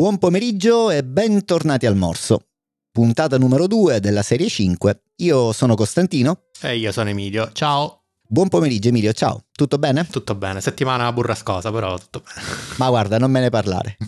Buon pomeriggio e bentornati al Morso. Puntata numero 2 della serie 5. Io sono Costantino. E io sono Emilio. Ciao. Buon pomeriggio Emilio, ciao. Tutto bene? Tutto bene. Settimana burrascosa, però tutto bene. Ma guarda, non me ne parlare.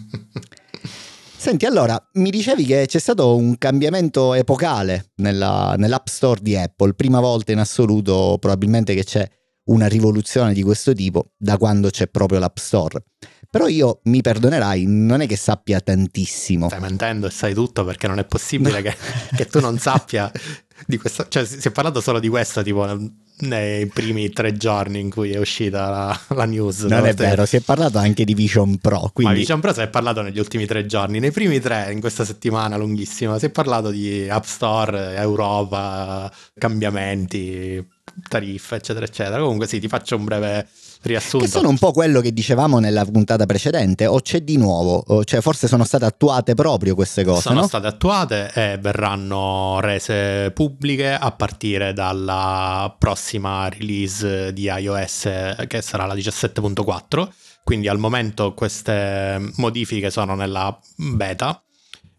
Senti, allora, mi dicevi che c'è stato un cambiamento epocale nella, nell'App Store di Apple, prima volta in assoluto probabilmente che c'è una rivoluzione di questo tipo da quando c'è proprio l'App Store. Però io mi perdonerai, non è che sappia tantissimo. Stai mentendo e sai tutto perché non è possibile no. che, che, tu non sappia di questo. Cioè, si è parlato solo di questo tipo nei primi tre giorni in cui è uscita la, la news. Non è vero, si è parlato anche di Vision Pro. Quindi... Ma Vision Pro si è parlato negli ultimi tre giorni, nei primi tre in questa settimana lunghissima si è parlato di App Store, Europa, cambiamenti, tariffe, eccetera, eccetera. Comunque sì, ti faccio un breve riassunto. Che sono un po' quello che dicevamo nella puntata precedente, o c'è di nuovo? Cioè forse sono state attuate proprio queste cose, Sono no? state attuate e verranno rese pubbliche a partire dalla prossima release di iOS che sarà la 17.4. Quindi al momento queste modifiche sono nella beta,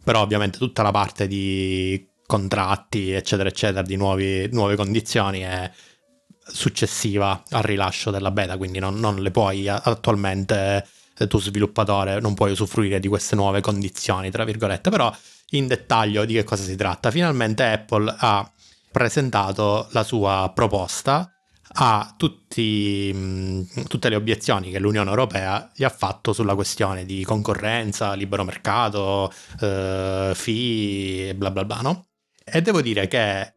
però ovviamente tutta la parte di contratti, eccetera, eccetera, di nuovi, nuove condizioni è successiva al rilascio della beta, quindi non, non le puoi attualmente eh, tu sviluppatore non puoi usufruire di queste nuove condizioni, tra virgolette, però in dettaglio di che cosa si tratta. Finalmente Apple ha presentato la sua proposta a tutti, tutte le obiezioni che l'Unione Europea gli ha fatto sulla questione di concorrenza, libero mercato, eh, fee bla bla bla, no? E devo dire che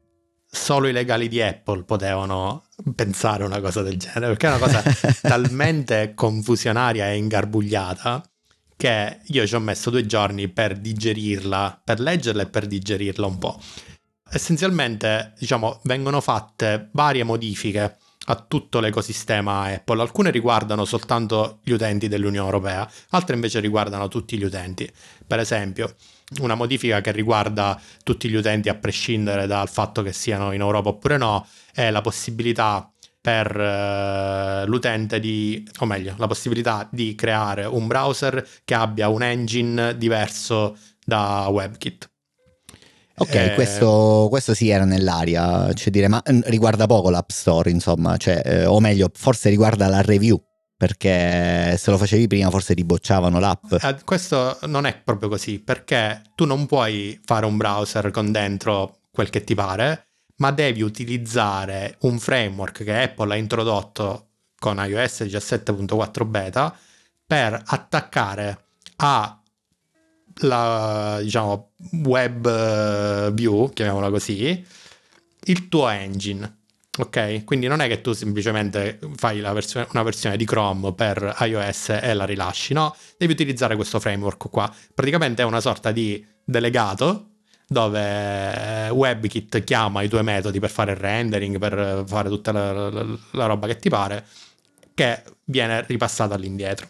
solo i legali di Apple potevano pensare una cosa del genere, perché è una cosa talmente confusionaria e ingarbugliata che io ci ho messo due giorni per digerirla, per leggerla e per digerirla un po'. Essenzialmente, diciamo, vengono fatte varie modifiche a tutto l'ecosistema Apple. Alcune riguardano soltanto gli utenti dell'Unione Europea, altre invece riguardano tutti gli utenti. Per esempio, una modifica che riguarda tutti gli utenti a prescindere dal fatto che siano in Europa oppure no, è la possibilità per uh, l'utente di, o meglio, la possibilità di creare un browser che abbia un engine diverso da WebKit. Ok, eh, questo, questo, sì era nell'aria, cioè dire, ma mm, riguarda poco l'App Store, insomma, cioè, eh, o meglio, forse riguarda la review, perché se lo facevi prima forse ti bocciavano l'app. Eh, questo non è proprio così, perché tu non puoi fare un browser con dentro quel che ti pare, ma devi utilizzare un framework che Apple ha introdotto con iOS 17.4 beta per attaccare a la diciamo web eh, view, chiamiamola così, il tuo engine. Ok, quindi non è che tu semplicemente fai versione, una versione di Chrome per iOS e la rilasci, no? Devi utilizzare questo framework qua. Praticamente è una sorta di delegato dove WebKit chiama i tuoi metodi per fare il rendering, per fare tutta la, la, la roba che ti pare, che viene ripassata all'indietro.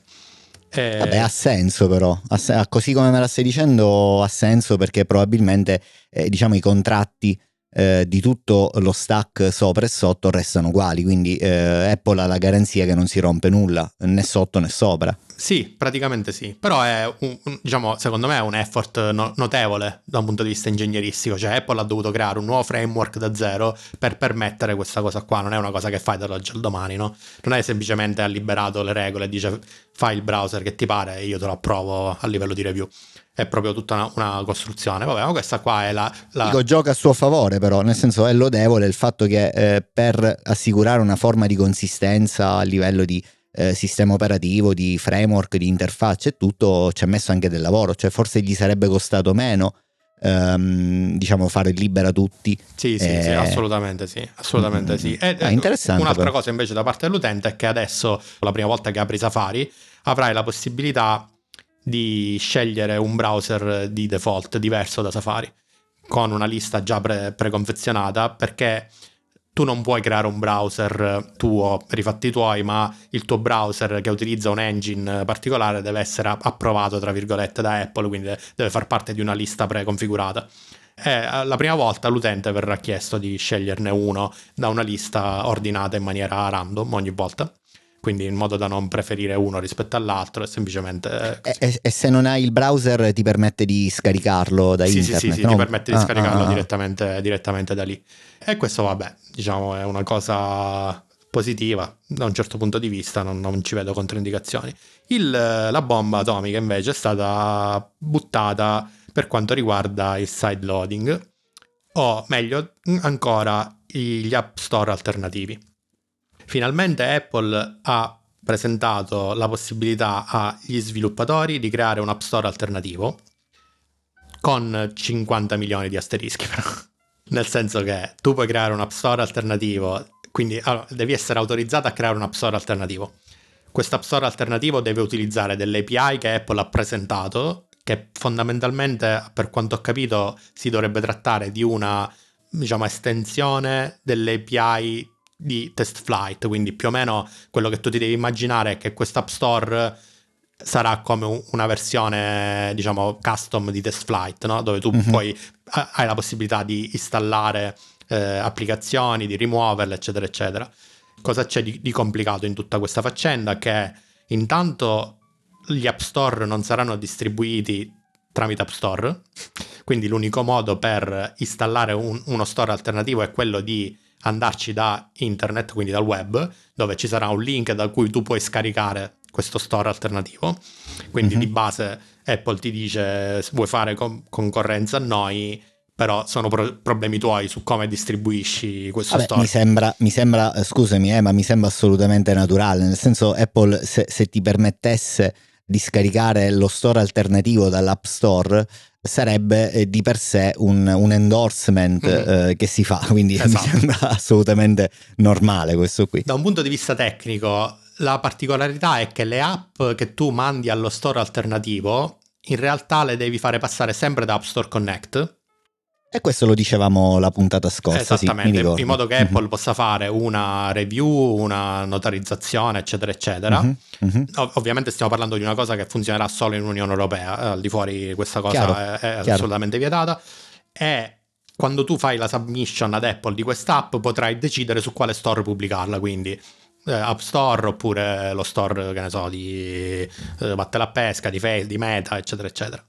Eh... Vabbè, ha senso però, così come me la stai dicendo ha senso perché probabilmente eh, diciamo i contratti eh, di tutto lo stack sopra e sotto restano uguali, quindi eh, Apple ha la garanzia che non si rompe nulla, né sotto né sopra. Sì, praticamente sì, però è un, un, diciamo, secondo me è un effort no- notevole da un punto di vista ingegneristico, cioè Apple ha dovuto creare un nuovo framework da zero per permettere questa cosa qua, non è una cosa che fai dall'oggi al domani, no? Non è semplicemente ha liberato le regole e dice fai il browser che ti pare e io te lo approvo a livello di review è proprio tutta una, una costruzione. Vabbè, ma questa qua è la, la... Dico, gioca a suo favore, però, nel senso è lodevole il fatto che eh, per assicurare una forma di consistenza a livello di eh, sistema operativo, di framework, di interfacce e tutto, ci ha messo anche del lavoro, cioè forse gli sarebbe costato meno. Ehm, diciamo fare libera tutti sì sì, eh... sì assolutamente sì assolutamente mm, sì e, ah, interessante un'altra però. cosa invece da parte dell'utente è che adesso la prima volta che apri Safari avrai la possibilità di scegliere un browser di default diverso da Safari con una lista già pre- preconfezionata perché tu non puoi creare un browser tuo per i fatti tuoi, ma il tuo browser che utilizza un engine particolare deve essere approvato, tra virgolette, da Apple, quindi deve far parte di una lista preconfigurata. E eh, la prima volta l'utente verrà chiesto di sceglierne uno da una lista ordinata in maniera random ogni volta. Quindi in modo da non preferire uno rispetto all'altro, è semplicemente... E, e, e, se non hai il browser ti permette di scaricarlo da sì, internet? Sì, sì, no? ti permette di ah, scaricarlo ah, ah. direttamente, direttamente da lì. E questo vabbè, diciamo è una cosa positiva da un certo punto di vista, non, non ci vedo controindicazioni. Il, la bomba atomica invece è stata buttata per quanto riguarda il side loading, o meglio ancora gli app store alternativi. Finalmente Apple ha presentato la possibilità agli sviluppatori di creare un app store alternativo con 50 milioni di asterischi però. Nel senso che tu puoi creare un app store alternativo quindi allora, devi essere autorizzato a creare un app store alternativo. Questo app store alternativo deve utilizzare delle API che Apple ha presentato, che fondamentalmente, per quanto ho capito, si dovrebbe trattare di una diciamo, estensione delle API di test flight, quindi più o meno quello che tu ti devi immaginare è che questo app store sarà come una versione diciamo custom di test flight no? dove tu mm-hmm. poi hai la possibilità di installare eh, applicazioni, di rimuoverle, eccetera, eccetera. Cosa c'è di, di complicato in tutta questa faccenda? Che intanto gli App Store non saranno distribuiti tramite App Store, quindi l'unico modo per installare un, uno store alternativo è quello di andarci da internet, quindi dal web, dove ci sarà un link da cui tu puoi scaricare questo store alternativo. Quindi mm-hmm. di base Apple ti dice se vuoi fare con- concorrenza a noi, però sono pro- problemi tuoi su come distribuisci questo Vabbè, store. Mi sembra, mi sembra, eh, scusami, eh, ma mi sembra assolutamente naturale, nel senso Apple se, se ti permettesse di scaricare lo store alternativo dall'App Store sarebbe eh, di per sé un, un endorsement mm. eh, che si fa, quindi esatto. mi sembra assolutamente normale questo qui. Da un punto di vista tecnico, la particolarità è che le app che tu mandi allo store alternativo in realtà le devi fare passare sempre da App Store Connect e questo lo dicevamo la puntata scorsa. Esattamente, sì, in modo che Apple mm-hmm. possa fare una review, una notarizzazione, eccetera, eccetera. Mm-hmm. Mm-hmm. Ov- ovviamente stiamo parlando di una cosa che funzionerà solo in Unione Europea, eh, al di fuori questa cosa chiaro, è, è chiaro. assolutamente vietata. E quando tu fai la submission ad Apple di quest'app potrai decidere su quale store pubblicarla, quindi eh, App Store oppure lo store, che ne so, di eh, Batte la Pesca, di Face, di Meta, eccetera, eccetera.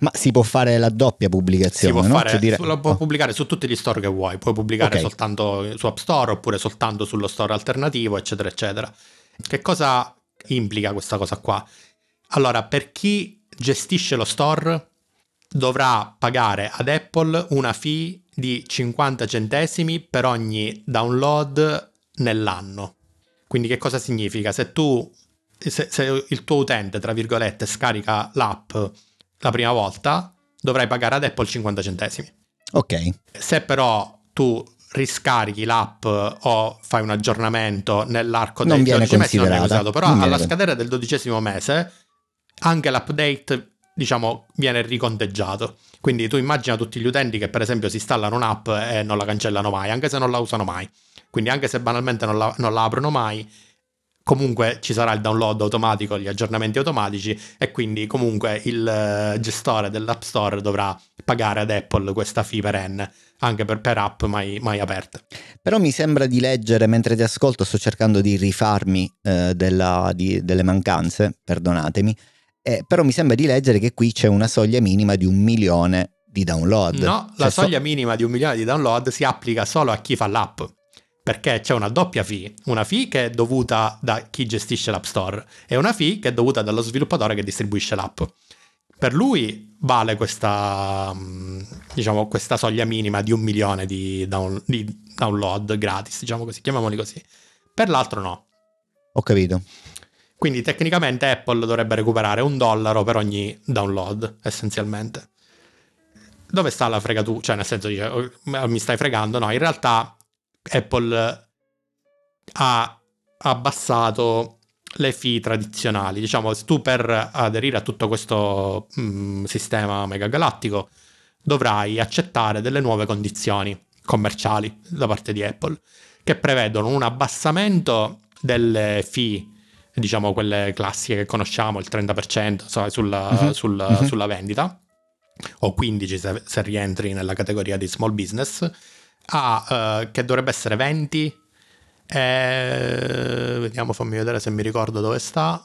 Ma si può fare la doppia pubblicazione? Si può no? fare, cioè dire... lo puoi oh. pubblicare su tutti gli store che vuoi, puoi pubblicare okay. soltanto su App Store oppure soltanto sullo store alternativo, eccetera, eccetera. Che cosa implica questa cosa qua? Allora, per chi gestisce lo store dovrà pagare ad Apple una fee di 50 centesimi per ogni download nell'anno. Quindi che cosa significa? Se tu se, se il tuo utente, tra virgolette, scarica l'app la prima volta, dovrai pagare ad Apple 50 centesimi. Ok. Se però tu riscarichi l'app o fai un aggiornamento nell'arco non del 12 mesi non è usato, però alla scadere del dodicesimo mese anche l'update diciamo viene riconteggiato. Quindi tu immagina tutti gli utenti che per esempio si installano un'app e non la cancellano mai, anche se non la usano mai. Quindi anche se banalmente non la, non la aprono mai, comunque ci sarà il download automatico, gli aggiornamenti automatici e quindi comunque il eh, gestore dell'App Store dovrà pagare ad Apple questa fee perenne anche per, per app mai, mai, aperte. Però mi sembra di leggere, mentre ti ascolto sto cercando di rifarmi eh, della, di, delle mancanze, perdonatemi, eh, però mi sembra di leggere che qui c'è una soglia minima di un milione di download. No, cioè, la soglia so- minima di un milione di download si applica solo a chi fa l'app perché c'è una doppia fee, una fee che è dovuta da chi gestisce l'App Store e una fee che è dovuta dallo sviluppatore che distribuisce l'app. Per lui vale questa, mm, diciamo, questa soglia minima di un milione di, down, di download gratis, diciamo così, chiamiamoli così. Per l'altro no. Ho capito. Quindi tecnicamente Apple dovrebbe recuperare un dollaro per ogni download, essenzialmente. Dove sta la fregatura? Cioè, nel senso, dice, oh, mi stai fregando? No, in realtà Apple ha abbassato le fee tradizionali. Diciamo, tu per aderire a tutto questo mh, mm, sistema megagalattico dovrai accettare delle nuove condizioni commerciali da parte di Apple che prevedono un abbassamento delle fee, diciamo quelle classiche che conosciamo, il 30% so, sulla, uh-huh. Sulla, uh-huh. sulla, vendita, o 15% se, se rientri nella categoria di small business a, uh, che dovrebbe essere 20 E... Vediamo, fammi vedere se mi ricordo dove sta.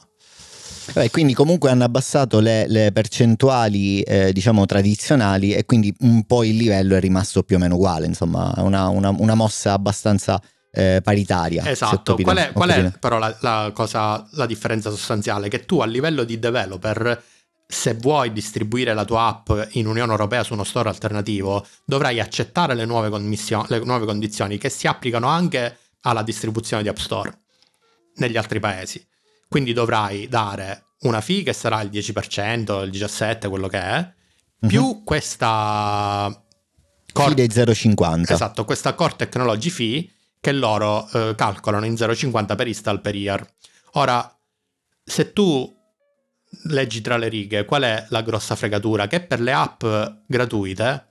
Beh, quindi comunque hanno abbassato le, le percentuali eh, diciamo tradizionali e quindi un po' il livello è rimasto più o meno uguale, insomma una, una, una mossa abbastanza eh, paritaria. Esatto, qual è, qual è però la, la, cosa, la differenza sostanziale? Che tu a livello di developer se vuoi distribuire la tua app in Unione Europea su uno store alternativo, dovrai accettare le nuove, le nuove, condizioni che si applicano anche alla distribuzione di App Store negli altri paesi. Quindi dovrai dare una fee che sarà il 10%, il 17%, quello che è, più uh-huh. questa... Core... Fee dei 0,50. Esatto, questa Core Technology Fee che loro eh, calcolano in 0,50 per install per year. Ora, se tu leggi tra le righe qual è la grossa fregatura, che per le app gratuite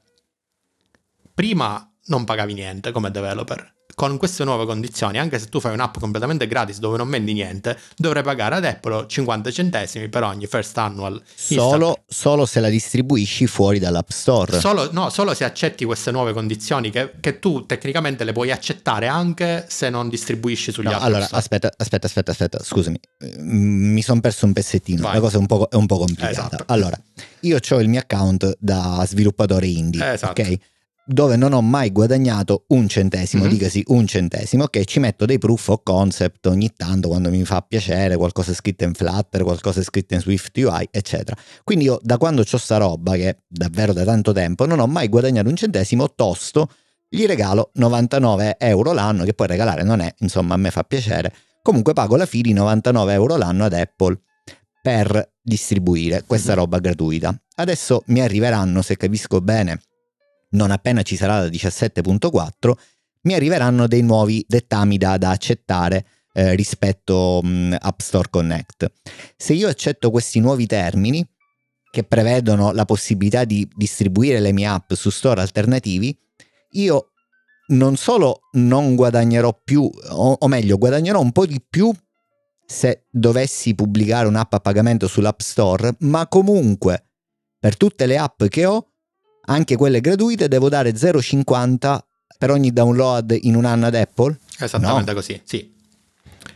prima non pagavi niente come developer con queste nuove condizioni, anche se tu fai un'app completamente gratis dove non vendi niente, dovrai pagare ad Apple 50 centesimi per ogni first annual. Solo, solo se la distribuisci fuori dall'App Store. Solo, no, solo se accetti queste nuove condizioni che, che, tu tecnicamente le puoi accettare anche se non distribuisci sugli no, altri. Allora, aspetta, aspetta, aspetta, aspetta, scusami, mm, mi sono perso un pezzettino, Vai. la cosa è un po', è un po complicata. Esatto. Allora, io ho il mio account da sviluppatore indie, esatto. ok? Dove non ho mai guadagnato un centesimo, mm-hmm. dicasi un centesimo, ok, ci metto dei proof of concept ogni tanto quando mi fa piacere, qualcosa scritto in Flutter, qualcosa scritto in Swift UI, eccetera. Quindi io da quando ho sta roba, che è davvero da tanto tempo, non ho mai guadagnato un centesimo, tosto, gli regalo 99 euro l'anno, che poi regalare non è, insomma a me fa piacere, comunque pago la di 99 euro l'anno ad Apple per distribuire questa mm-hmm. roba gratuita. Adesso mi arriveranno, se capisco bene, non appena ci sarà la 17.4, mi arriveranno dei nuovi dettami da, da accettare eh, rispetto mh, App Store Connect. Se io accetto questi nuovi termini, che prevedono la possibilità di distribuire le mie app su store alternativi, io non solo non guadagnerò più, o, o meglio, guadagnerò un po' di più se dovessi pubblicare un'app a pagamento sull'App Store, ma comunque per tutte le app che ho anche quelle gratuite devo dare 0,50 per ogni download in un anno ad Apple? Esattamente no. così, sì.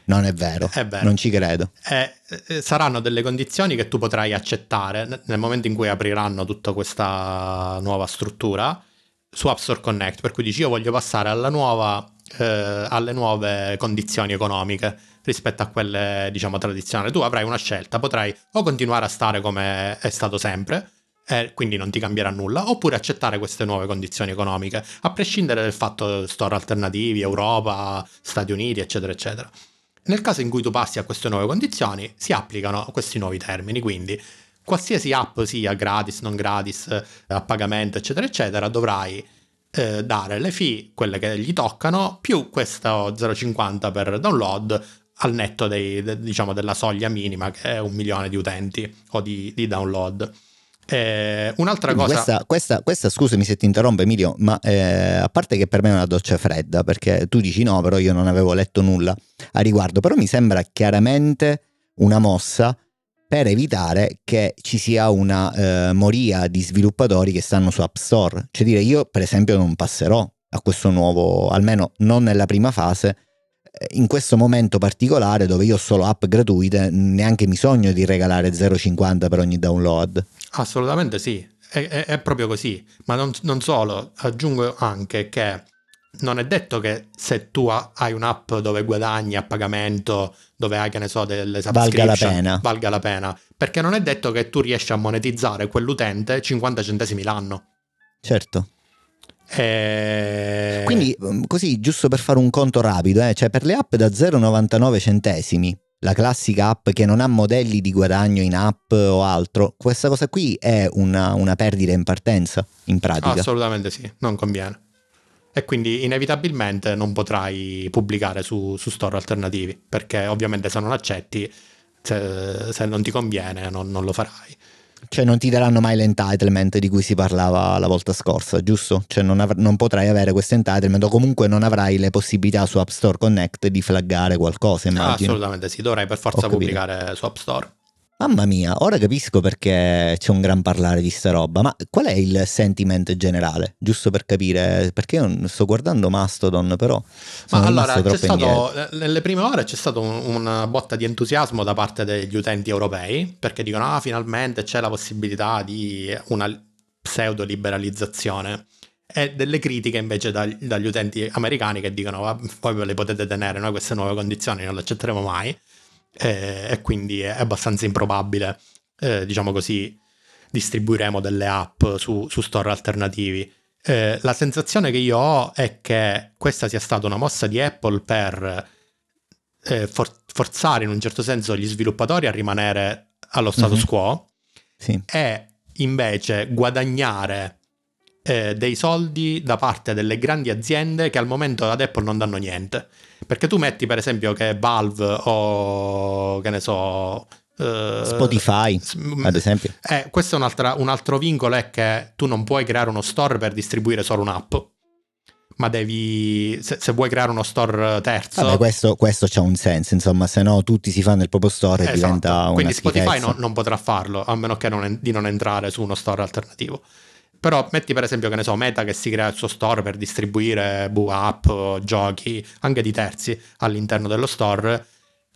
Non è vero, è vero. non ci credo. Eh, eh, saranno delle condizioni che tu potrai accettare nel momento in cui apriranno tutta questa nuova struttura su App Store Connect, per cui dici io voglio passare nuova, eh, alle nuove condizioni economiche rispetto a quelle diciamo tradizionali. Tu avrai una scelta, potrai o continuare a stare come è stato sempre, e quindi non ti cambierà nulla, oppure accettare queste nuove condizioni economiche, a prescindere dal fatto store alternativi, Europa, Stati Uniti, eccetera, eccetera. Nel caso in cui tu passi a queste nuove condizioni, si applicano questi nuovi termini, quindi qualsiasi app sia gratis, non gratis, a pagamento, eccetera, eccetera, dovrai eh, dare le fee, quelle che gli toccano, più questo 0,50 per download al netto dei, de, diciamo, della soglia minima che è un milione di utenti o di, di download. Eh, un'altra cosa. Questa, questa, questa, scusami se ti interrompo, Emilio, ma eh, a parte che per me è una doccia fredda, perché tu dici no, però io non avevo letto nulla a riguardo, però mi sembra chiaramente una mossa per evitare che ci sia una eh, moria di sviluppatori che stanno su App Store. Cioè dire, io per esempio non passerò a questo nuovo, almeno non nella prima fase, in questo momento particolare dove io ho solo app gratuite, neanche mi sogno di regalare 0,50 per ogni download. Assolutamente sì, è, è, è proprio così, ma non, non, solo, aggiungo anche che non è detto che se tu hai un'app dove guadagni a pagamento, dove hai, che ne so, delle valga la pena. Valga la pena, perché non è detto che tu riesci a monetizzare quell'utente 50 centesimi l'anno. Certo. E... Quindi, mm, così, giusto per fare un conto rapido, eh, cioè per le app da 0,99 centesimi la classica app che non ha modelli di guadagno in app o altro, questa cosa qui è una, una perdita in partenza, in pratica. Assolutamente sì, non conviene. E quindi inevitabilmente non potrai pubblicare su, su store alternativi, perché ovviamente se non accetti, se, se non ti conviene, non, non lo farai. Cioè non ti daranno mai l'entitlement di cui si parlava la volta scorsa, giusto? Cioè non, av- non potrai avere questo entitlement o comunque non avrai le possibilità su App Store Connect di flaggare qualcosa, immagino. Ah, assolutamente sì, dovrai per forza pubblicare su App Store. Mamma mia, ora capisco perché c'è un gran parlare di sta roba, ma qual è il sentiment generale? Giusto per capire, perché io sto guardando Mastodon, però... Ma allora, c'è stato, nelle prime ore c'è stata un, una botta di entusiasmo da parte degli utenti europei, perché dicono, ah, finalmente c'è la possibilità di una pseudo-liberalizzazione. E delle critiche invece dagli, dagli utenti americani che dicono voi ve le potete tenere, noi queste nuove condizioni non le accetteremo mai e, e quindi è abbastanza improbabile, eh, diciamo così, distribuiremo delle app su, su store alternativi. Eh, la sensazione che io ho è che questa sia stata una mossa di Apple per eh, for- forzare in un certo senso gli sviluppatori a rimanere allo status mm-hmm. quo sì. e invece guadagnare eh, dei soldi da parte delle grandi aziende che al momento ad Apple non danno niente. Perché tu metti per esempio che Valve o che ne so... Uh, Spotify, ad esempio. Eh, questo è un altro vincolo, è che tu non puoi creare uno store per distribuire solo un'app ma devi se, se, vuoi creare uno store terzo Vabbè, questo, questo c'ha un senso insomma se no tutti si fanno il proprio store esatto. e diventa una quindi Spotify non, non, potrà farlo a meno che non, di non entrare su uno store alternativo però metti per esempio che ne so, Meta che si crea il suo store per distribuire boh, app, giochi, anche di terzi all'interno dello store,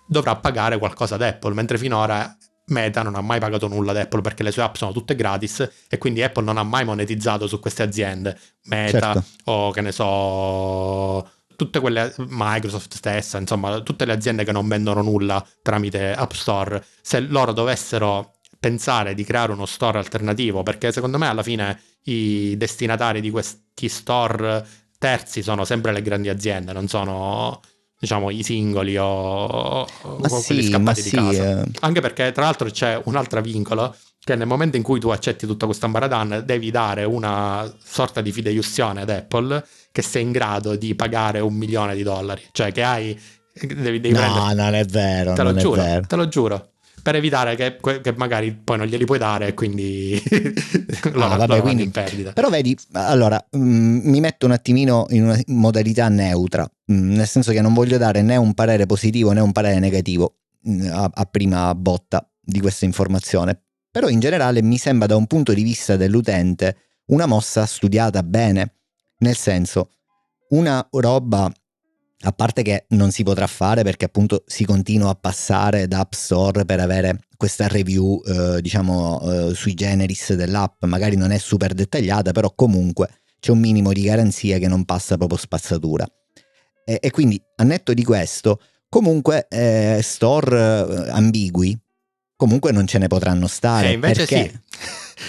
dovrà pagare qualcosa ad Apple, mentre finora Meta non ha mai pagato nulla ad Apple perché le sue app sono tutte gratis e quindi Apple non ha mai monetizzato su queste aziende. Meta certo. o che ne so, tutte quelle Microsoft stessa, insomma, tutte le aziende che non vendono nulla tramite App Store, se loro dovessero pensare di creare uno store alternativo, perché secondo me alla fine i destinatari di questi store terzi sono sempre le grandi aziende, non sono diciamo i singoli o, o sì, quelli scappati di sì, casa. Eh. Anche perché tra l'altro c'è un altro vincolo che nel momento in cui tu accetti tutta questa ambaradan devi dare una sorta di fideiussione ad Apple che sei in grado di pagare un milione di dollari, cioè che hai devi, devi no, prendere... non è vero, te lo giuro, vero. te lo giuro per evitare che, che, magari poi non glieli puoi dare e quindi loro, ah, vabbè, quindi, in perdita. Però vedi, allora mh, mm, mi metto un attimino in una modalità neutra, mh, mm, nel senso che non voglio dare né un parere positivo né un parere negativo mh, mm, a, a prima botta di questa informazione. Però in generale mi sembra da un punto di vista dell'utente una mossa studiata bene, nel senso una roba a parte che non si potrà fare perché appunto si continua a passare da App Store per avere questa review eh, diciamo eh, sui generis dell'app, magari non è super dettagliata, però comunque c'è un minimo di garanzia che non passa proprio spazzatura. E, e quindi a netto di questo, comunque eh, store eh, ambigui, comunque non ce ne potranno stare. E eh, invece perché... sì.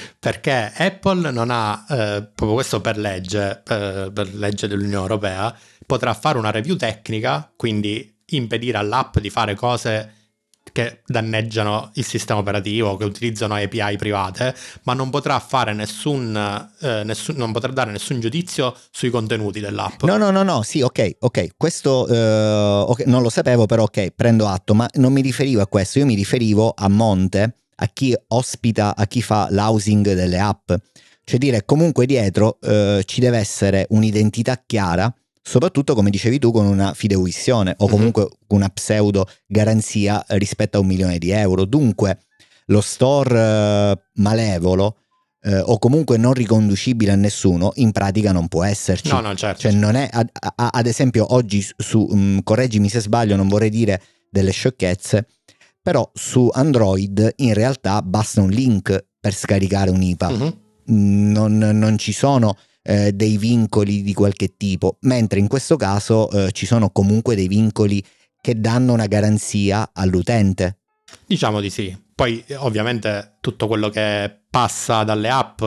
perché Apple non ha, eh, proprio questo per legge, per legge dell'Unione Europea, potrà fare una review tecnica, quindi impedire all'app di fare cose che danneggiano il sistema operativo, che utilizzano API private, ma non potrà nessun, eh, nessun, non potrà dare nessun giudizio sui contenuti dell'app. No, no, no, no, sì, ok, ok, questo eh, okay, non lo sapevo, però ok, prendo atto, ma non mi riferivo a questo, io mi riferivo a monte, a chi ospita, a chi fa l'housing delle app. Cioè dire comunque dietro eh, ci deve essere un'identità chiara soprattutto come dicevi tu con una fideiussione o mhm. comunque mm-hmm. una pseudo garanzia rispetto a un milione di euro. Dunque lo store eh, malevolo eh, o comunque non riconducibile a nessuno in pratica non può esserci. No, no, certo. Cioè non è, ad, ad esempio oggi su, um, correggimi se sbaglio, non vorrei dire delle sciocchezze, però su Android in realtà basta un link per scaricare un IPA. Mm-hmm. Non, non, ci sono eh, dei vincoli di qualche tipo, mentre in questo caso eh, ci sono comunque dei vincoli che danno una garanzia all'utente. Diciamo di sì. Poi ovviamente tutto quello che passa dalle app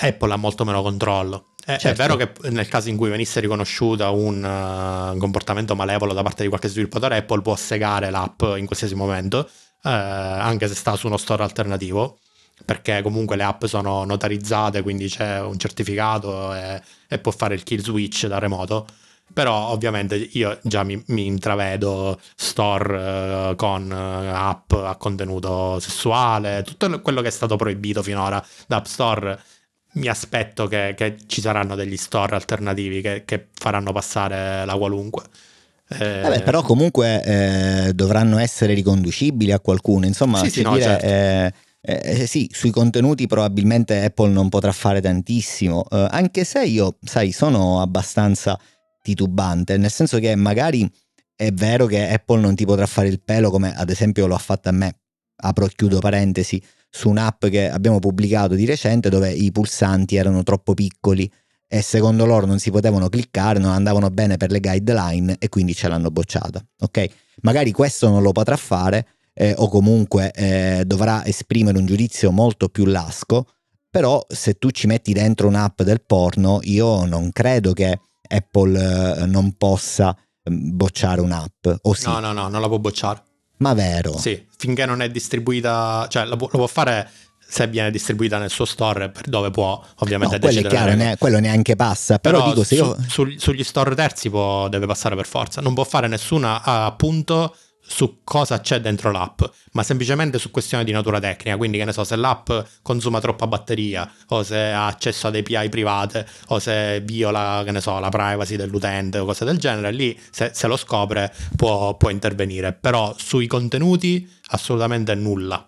Apple ha molto meno controllo. È, certo. è vero che nel caso in cui venisse riconosciuta un, uh, un, comportamento malevolo da parte di qualche sviluppatore, Apple può segare l'app in qualsiasi momento, uh, anche se sta su uno store alternativo perché comunque le app sono notarizzate, quindi c'è un certificato e, e può fare il kill switch da remoto. Però ovviamente io già mi, mi intravedo store uh, con uh, app a contenuto sessuale, tutto quello che è stato proibito finora da App Store. Mi aspetto che, che ci saranno degli store alternativi che, che faranno passare la qualunque. Eh, Vabbè, però comunque eh, dovranno essere riconducibili a qualcuno, insomma, sì, sì, no, dire, certo. eh, eh, sì, sui contenuti probabilmente Apple non potrà fare tantissimo, eh, anche se io, sai, sono abbastanza titubante, nel senso che magari è vero che Apple non ti potrà fare il pelo come ad esempio lo ha fatto a me, apro e chiudo parentesi, su un'app che abbiamo pubblicato di recente dove i pulsanti erano troppo piccoli e secondo loro non si potevano cliccare, non andavano bene per le guideline e quindi ce l'hanno bocciata. Ok? Magari questo non lo potrà fare eh, o comunque eh, dovrà esprimere un giudizio molto più lasco, però se tu ci metti dentro un'app del porno, io non credo che Apple eh, non possa mm, bocciare un'app. O sì? No, no, no, non la può bocciare. Ma vero? Sì, finché non è distribuita, cioè lo può, lo può fare se viene distribuita nel suo store, dove può ovviamente no, quello è chiaro, ne, quello neanche passa. Però, però dico, se su, io... su, sugli store terzi può, deve passare per forza. Non può fare nessuna appunto su cosa c'è dentro l'app, ma semplicemente su questioni di natura tecnica. Quindi, che ne so, se l'app consuma troppa batteria, o se ha accesso ad API private, o se viola, che ne so, la privacy dell'utente o cose del genere, lì se, se lo scopre può, può intervenire. Però sui contenuti assolutamente nulla.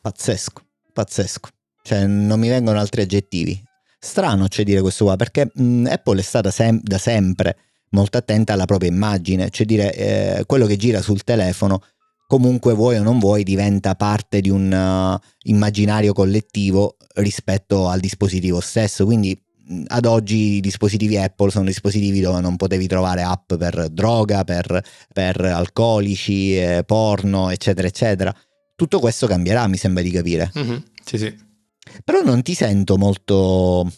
Pazzesco, pazzesco. Cioè, non mi vengono altri aggettivi. Strano c'è dire questo qua, perché mh, Apple è stata sem- da sempre molto attenta alla propria immagine, cioè dire eh, quello che gira sul telefono comunque vuoi o non vuoi diventa parte di un uh, immaginario collettivo rispetto al dispositivo stesso, quindi ad oggi i dispositivi Apple sono dispositivi dove non potevi trovare app per droga, per, per alcolici, eh, porno, eccetera, eccetera. Tutto questo cambierà, mi sembra di capire. Mm-hmm, sì, sì. Però non ti sento molto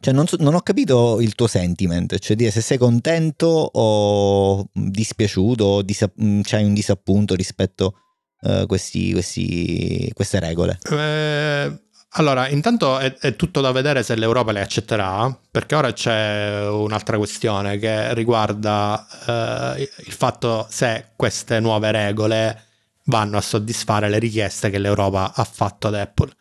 cioè, non, so, non, ho capito il tuo sentiment, cioè dire se sei contento o dispiaciuto o disa- mm, c'hai un disappunto rispetto a uh, questi, queste regole. Eh, allora, intanto è, è, tutto da vedere se l'Europa le accetterà, perché ora c'è un'altra questione che riguarda eh, il fatto se queste nuove regole vanno a soddisfare le richieste che l'Europa ha fatto ad Apple.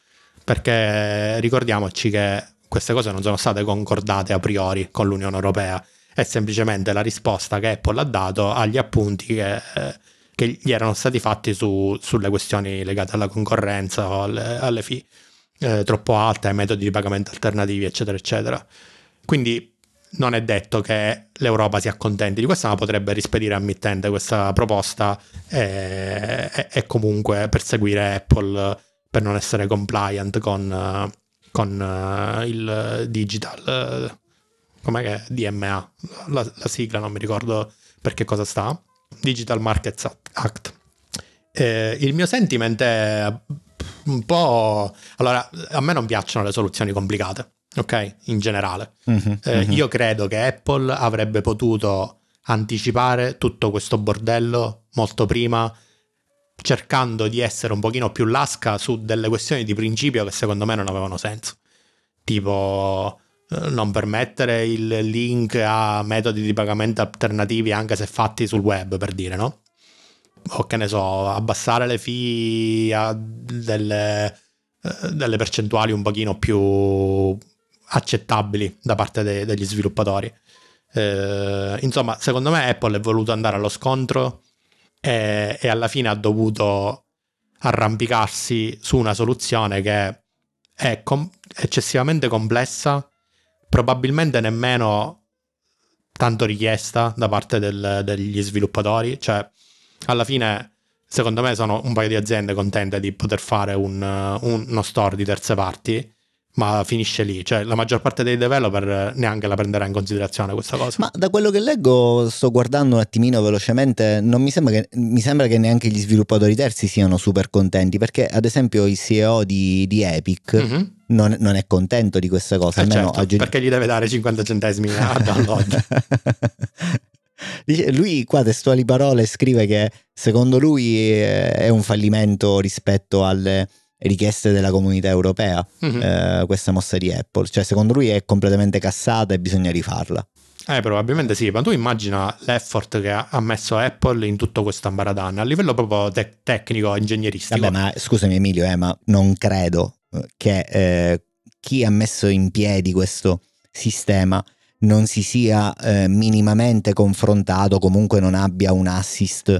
Perché ricordiamoci che queste cose non sono state concordate a priori con l'Unione Europea, è semplicemente la risposta che Apple ha dato agli appunti che, eh, che gli erano stati fatti su, sulle questioni legate alla concorrenza o alle, alle fee eh, troppo alte, ai metodi di pagamento alternativi, eccetera, eccetera. Quindi non è detto che l'Europa si accontenti di questa, ma potrebbe rispedire al mittente questa proposta e, e, e comunque perseguire Apple per non essere compliant con, con uh, il digital, uh, com'è che è? DMA, la, la, sigla non mi ricordo per che cosa sta, Digital Markets Act. Eh, il mio sentiment è un po'... Allora, a me non piacciono le soluzioni complicate, ok? In generale. Mm-hmm, eh, mm-hmm. Io credo che Apple avrebbe potuto anticipare tutto questo bordello molto prima cercando di essere un pochino più lasca su delle questioni di principio che secondo me non avevano senso. Tipo eh, non permettere il link a metodi di pagamento alternativi anche se fatti sul web, per dire, no? O che ne so, abbassare le fee a delle, eh, delle percentuali un pochino più accettabili da parte de- degli sviluppatori. Eh, insomma, secondo me Apple è voluto andare allo scontro e, e alla fine ha dovuto arrampicarsi su una soluzione che è com- eccessivamente complessa, probabilmente nemmeno tanto richiesta da parte del, degli sviluppatori, cioè alla fine secondo me sono un paio di aziende contente di poter fare un, un, uno store di terze parti ma finisce lì, cioè la maggior parte dei developer neanche la prenderà in considerazione questa cosa. Ma da quello che leggo, sto guardando un attimino velocemente, non mi sembra che, mi sembra che neanche gli sviluppatori terzi siano super contenti, perché ad esempio il CEO di, di Epic mm-hmm. non, non, è contento di questa cosa, eh almeno certo, perché gli deve dare 50 centesimi a download. Lui qua testuali parole scrive che secondo lui è un fallimento rispetto alle richieste della comunità europea mm-hmm. eh, questa mossa di Apple. Cioè, secondo lui è completamente cassata e bisogna rifarla. Eh, probabilmente sì, ma tu immagina l'effort che ha messo Apple in tutto questo ambaradan a livello proprio te- tecnico, ingegneristico. Vabbè, ma scusami Emilio, eh, ma non credo che eh, chi ha messo in piedi questo sistema non si sia eh, minimamente confrontato, comunque non abbia un assist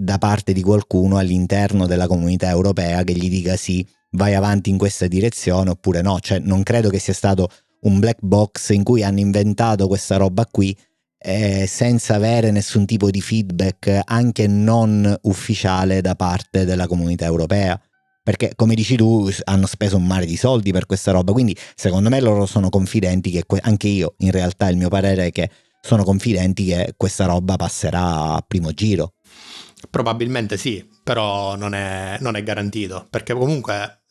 da parte di qualcuno all'interno della comunità europea che gli dica sì, vai avanti in questa direzione oppure no. Cioè, non credo che sia stato un black box in cui hanno inventato questa roba qui eh, senza avere nessun tipo di feedback anche non ufficiale da parte della comunità europea. Perché, come dici tu, hanno speso un mare di soldi per questa roba. Quindi, secondo me, loro sono confidenti che anche io, in realtà, il mio parere è che sono confidenti che questa roba passerà a primo giro. Probabilmente sì, però non è, non è garantito. Perché comunque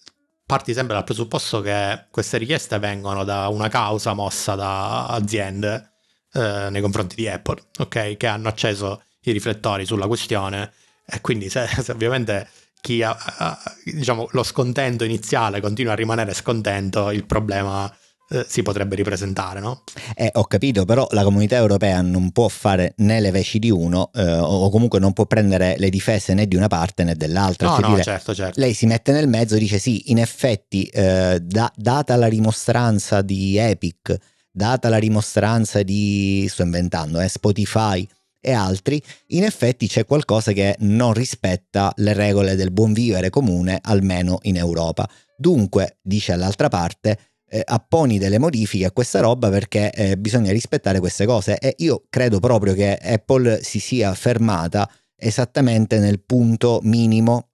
parti sempre dal presupposto che queste richieste vengono da una causa mossa da aziende eh, nei confronti di Apple, ok? Che hanno acceso i riflettori sulla questione e quindi se, se ovviamente chi ha, ha, diciamo, lo scontento iniziale continua a rimanere scontento, il problema eh, si potrebbe ripresentare, no? Eh, ho capito, però la comunità europea non può fare né le veci di uno eh, o comunque non può prendere le difese né di una parte né dell'altra. No, cioè no, dire, certo, certo. Lei si mette nel mezzo e dice sì, in effetti, eh, da, data la rimostranza di Epic, data la rimostranza di, sto inventando, eh, Spotify e altri, in effetti c'è qualcosa che non rispetta le regole del buon vivere comune, almeno in Europa. Dunque, dice all'altra parte, eh, apponi delle modifiche a questa roba perché eh, bisogna rispettare queste cose e io credo proprio che Apple si sia fermata esattamente nel punto minimo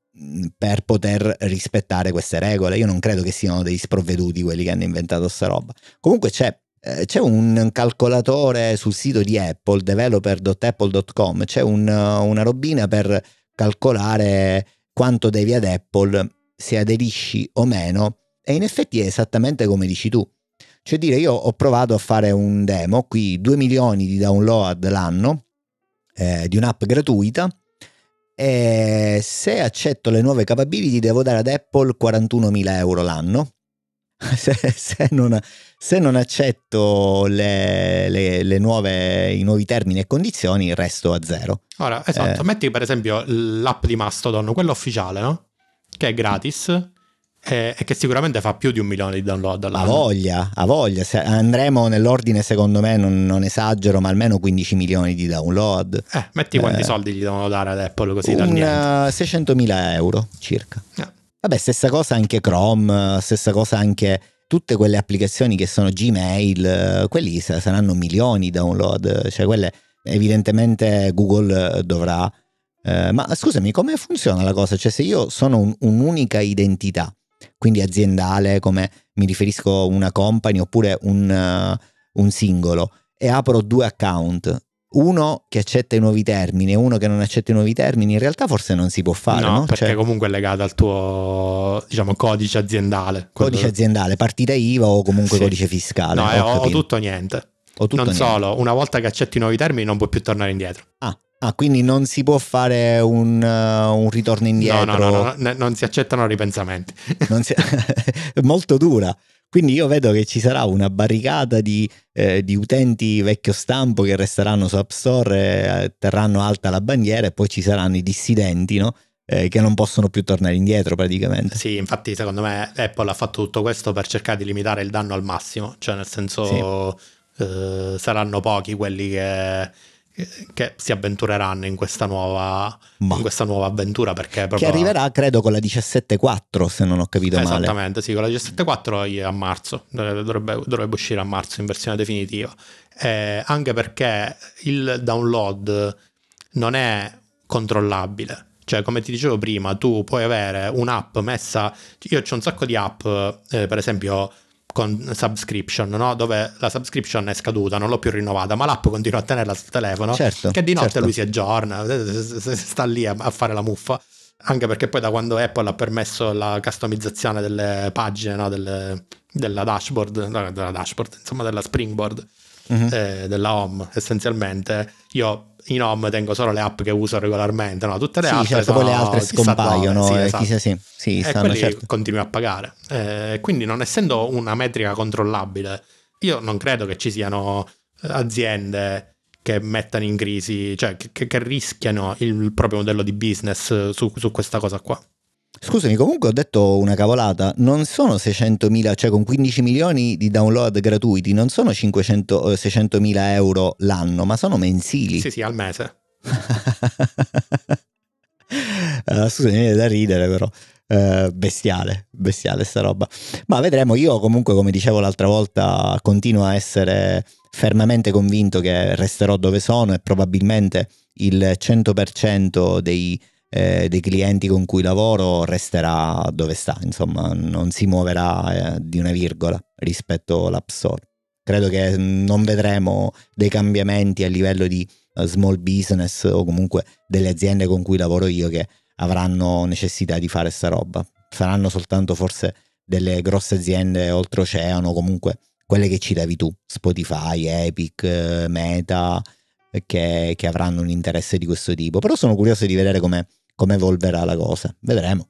per poter rispettare queste regole. Io non credo che siano dei sprovveduti quelli che hanno inventato questa roba. Comunque c'è eh, c'è un calcolatore sul sito di Apple, developer.apple.com, c'è un, una robina per calcolare quanto devi ad Apple se aderisci o meno e in effetti è esattamente come dici tu. Cioè dire io ho provato a fare un demo, qui 2 milioni di download l'anno eh, di un'app gratuita e se accetto le nuove capability devo dare ad Apple 41.000 euro l'anno se, se, non, se non, accetto le, le, le nuove, i nuovi termini e condizioni, resto a zero. Ora, esatto, eh. metti per esempio l'app di Mastodon, quella ufficiale, no? Che è gratis e, che sicuramente fa più di un milione di download all'anno. A voglia, a voglia. Se andremo nell'ordine, secondo me, non, non, esagero, ma almeno 15 milioni di download. Eh, metti quanti eh, soldi gli devono dare ad Apple così un, dal niente. 600.000 euro circa. Eh. Vabbè, stessa cosa anche Chrome, stessa cosa anche tutte quelle applicazioni che sono Gmail, quelli saranno milioni di download, cioè quelle evidentemente Google dovrà... Eh, ma scusami, come funziona la cosa? Cioè se io sono un, un'unica identità, quindi aziendale, come mi riferisco a una company oppure un, uh, un singolo, e apro due account, uno che accetta i nuovi termini e uno che non accetta i nuovi termini, in realtà forse non si può fare. No, no? perché cioè, comunque è legato al tuo diciamo, codice aziendale. Codice quello... aziendale, partita IVA o comunque sì. codice fiscale. No, è o, o tutto o niente. Tutto non niente. solo, una volta che accetti i nuovi termini non puoi più tornare indietro. Ah, Ah, quindi non si può fare un, uh, un ritorno indietro? No, no, no, no, non si accettano ripensamenti. si... molto dura. Quindi io vedo che ci sarà una barricata di, eh, di utenti vecchio stampo che resteranno su App Store, eh, terranno alta la bandiera e poi ci saranno i dissidenti, no? Eh, che non possono più tornare indietro praticamente. Sì, infatti secondo me Apple ha fatto tutto questo per cercare di limitare il danno al massimo, cioè nel senso sì. eh, saranno pochi quelli che che si avventureranno in questa nuova, in questa nuova avventura perché proprio... che arriverà credo con la 17.4 se non ho capito esattamente, male esattamente sì con la 17.4 a marzo dovrebbe, dovrebbe, uscire a marzo in versione definitiva eh, anche perché il download non è controllabile cioè, come ti dicevo prima, tu puoi avere un'app messa. Io ho un sacco di app, eh, per esempio, con subscription, no? dove la subscription è scaduta, non l'ho più rinnovata, ma l'app continua a tenerla sul telefono, certo, che di notte certo. lui si aggiorna, sta lì a fare la muffa, anche perché poi da quando Apple ha permesso la customizzazione delle pagine, no? delle, della dashboard, della dashboard, insomma della springboard, uh-huh. eh, della home essenzialmente, io in home tengo solo le app che uso regolarmente, no? Tutte le sì, altre certo, sono, poi le altre scompaiono, sì, eh, esatto. chissà, sì, sì, e stanno, certo. continui a pagare. Eh, quindi non essendo una metrica controllabile, io non credo che ci siano aziende che mettano in crisi, cioè che, che rischiano il proprio modello di business su, su questa cosa qua. Scusami, comunque ho detto una cavolata, non sono 600.000, cioè con 15 milioni di download gratuiti, non sono 500, 600.000 eh, euro l'anno, ma sono mensili. Sì, sì, al mese. uh, scusami, viene da ridere però. Uh, bestiale, bestiale sta roba. Ma vedremo, io comunque come dicevo l'altra volta continuo a essere fermamente convinto che resterò dove sono e probabilmente il 100% dei eh, dei clienti con cui lavoro resterà dove sta, insomma non si muoverà eh, di una virgola rispetto all'App Store. Credo che non vedremo dei cambiamenti a livello di uh, small business o comunque delle aziende con cui lavoro io che avranno necessità di fare sta roba. Saranno soltanto forse delle grosse aziende oltreoceano, comunque quelle che citavi tu, Spotify, Epic, Meta, che, che, avranno un interesse di questo tipo. Però sono curioso di vedere come come evolverà la cosa. Vedremo.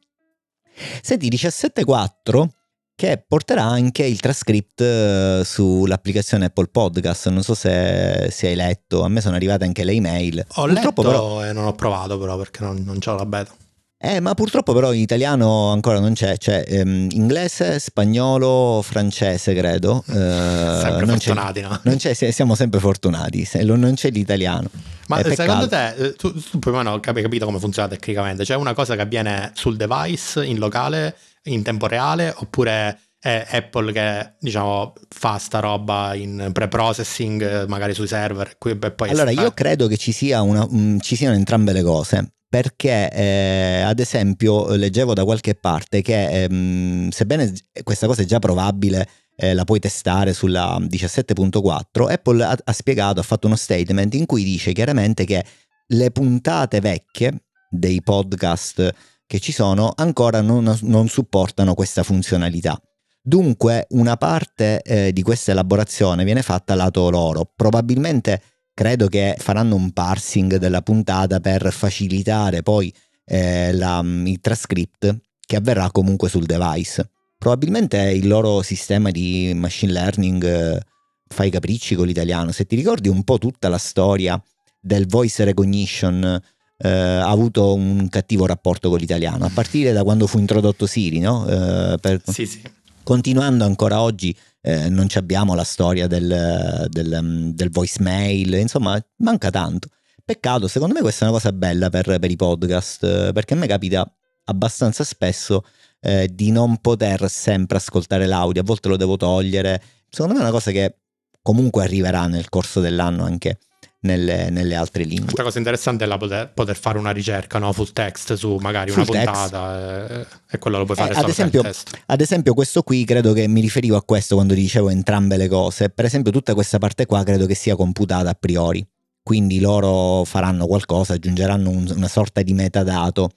Senti, 17.4 che porterà anche il transcript eh, sull'applicazione Apple Podcast. Non so se, se, hai letto, a me sono arrivate anche le email. Ho Purtroppo letto però, e non ho provato però perché non, non c'ho la beta. Eh, ma purtroppo però in italiano ancora non c'è, c'è ehm, inglese, spagnolo, francese credo. Eh, sempre non fortunati, c'è, no? Non c'è, siamo sempre fortunati, non c'è l'italiano. Ma secondo te, eh, tu, tu più o meno hai capito come funziona tecnicamente? C'è una cosa che avviene sul device, in locale, in tempo reale, oppure è Apple che diciamo fa sta roba in pre-processing eh, magari sui server poi allora io credo che ci, sia una, um, ci siano entrambe le cose perché eh, ad esempio leggevo da qualche parte che ehm, sebbene questa cosa è già probabile eh, la puoi testare sulla 17.4 Apple ha, ha spiegato ha fatto uno statement in cui dice chiaramente che le puntate vecchie dei podcast che ci sono ancora non, non supportano questa funzionalità. Dunque una parte eh, di questa elaborazione viene fatta lato loro. Probabilmente credo che faranno un parsing della puntata per facilitare poi eh, la, mm, il transcript che avverrà comunque sul device. Probabilmente il loro sistema di machine learning eh, fa i capricci con l'italiano. Se ti ricordi un po' tutta la storia del voice recognition, eh, ha avuto un cattivo rapporto con l'italiano, a partire da quando fu introdotto Siri, no? Eh, per... Sì, sì. Continuando ancora oggi eh, non abbiamo la storia del, del, mm, del, voicemail, insomma manca tanto. Peccato, secondo me questa è una cosa bella per, per i podcast, perché a me capita abbastanza spesso eh, di non poter sempre ascoltare l'audio, a volte lo devo togliere. Secondo me è una cosa che comunque arriverà nel corso dell'anno anche nelle, nelle, altre lingue. Una cosa interessante è la poter, poter fare una ricerca no? full text su magari full una puntata e, e, quello lo puoi fare eh, ad esempio, ad esempio questo qui credo che mi riferivo a questo quando dicevo entrambe le cose. Per esempio tutta questa parte qua credo che sia computata a priori. Quindi loro faranno qualcosa, aggiungeranno un, una sorta di metadato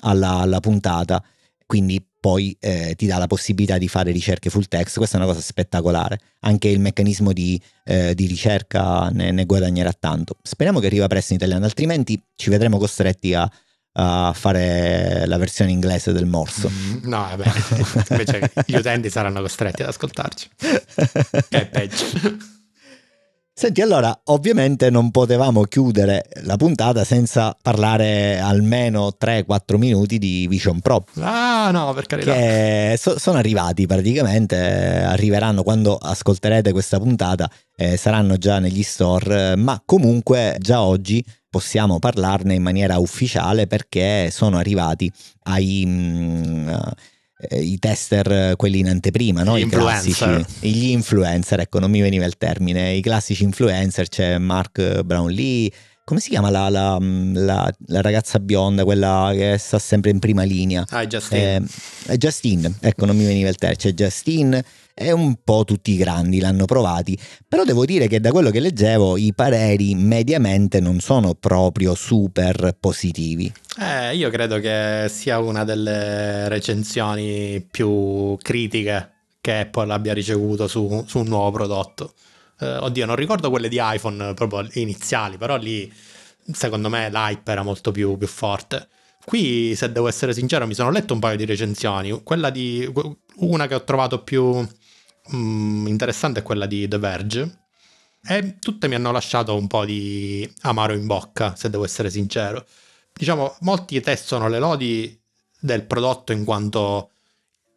alla, alla puntata. Quindi poi eh, ti dà la possibilità di fare ricerche full text, questa è una cosa spettacolare, anche il meccanismo di, eh, di ricerca ne, ne, guadagnerà tanto. Speriamo che arriva presto in italiano, altrimenti ci vedremo costretti a, a fare la versione inglese del morso. Mm, no, vabbè, invece gli utenti saranno costretti ad ascoltarci, è peggio. Senti, allora, ovviamente non potevamo chiudere la puntata senza parlare almeno 3-4 minuti di Vision Pro. Ah, no, per carità. Che so, sono arrivati praticamente, arriveranno quando ascolterete questa puntata, eh, saranno già negli store, ma comunque già oggi possiamo parlarne in maniera ufficiale perché sono arrivati ai... Mh, mm, i tester, quelli in anteprima, no? I classici, gli influencer, ecco, non mi veniva il termine, i classici influencer, c'è Mark Brownlee, come si chiama la, la, la, la, ragazza bionda, quella che sta sempre in prima linea? Ah, Justine. Eh, Justine, ecco, non mi veniva il termine, c'è Justine e un po' tutti i grandi l'hanno provati, però devo dire che da quello che leggevo i pareri mediamente non sono proprio super positivi. Eh, io credo che sia una delle recensioni più critiche che Apple abbia ricevuto su, su un nuovo prodotto. Eh, oddio, non ricordo quelle di iPhone proprio iniziali, però lì secondo me l'hype era molto più, più forte. Qui, se devo essere sincero, mi sono letto un paio di recensioni. Quella di una che ho trovato più mm, interessante è quella di The Verge. E tutte mi hanno lasciato un po' di amaro in bocca, se devo essere sincero. Diciamo, molti testono le lodi del prodotto in quanto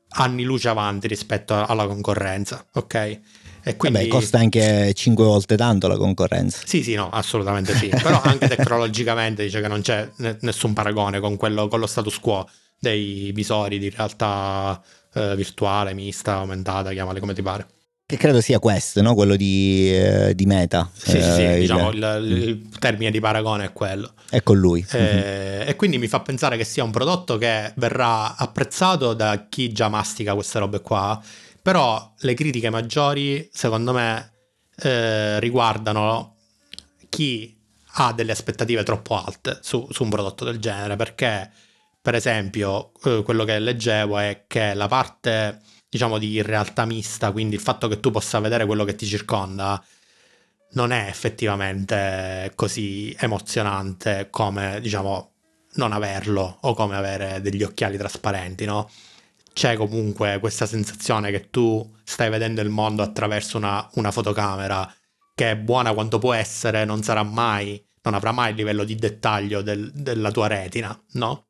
anni luce avanti rispetto alla concorrenza, ok? E quindi... Vabbè, costa anche 5 volte tanto la concorrenza. Sì, sì, no, assolutamente sì. Però anche tecnologicamente dice che non c'è nessun paragone con, quello, con lo status quo dei visori di realtà eh, virtuale, mista, aumentata, chiamale come ti pare. Che credo sia questo, no? quello di, eh, di Meta. Sì, sì, sì eh, diciamo il, il, termine di paragone è quello. È con lui. Eh, mm-hmm. E quindi mi fa pensare che sia un prodotto che verrà apprezzato da chi già mastica queste robe qua però le critiche maggiori, secondo me, eh, riguardano chi ha delle aspettative troppo alte su, su un prodotto del genere, perché, per esempio, eh, quello che leggevo è che la parte, diciamo, di realtà mista, quindi il fatto che tu possa vedere quello che ti circonda, non è effettivamente così emozionante come, diciamo, non averlo o come avere degli occhiali trasparenti, no? c'è comunque questa sensazione che tu stai vedendo il mondo attraverso una, una fotocamera che è buona quanto può essere, non sarà mai, non avrà mai il livello di dettaglio del, della tua retina, no?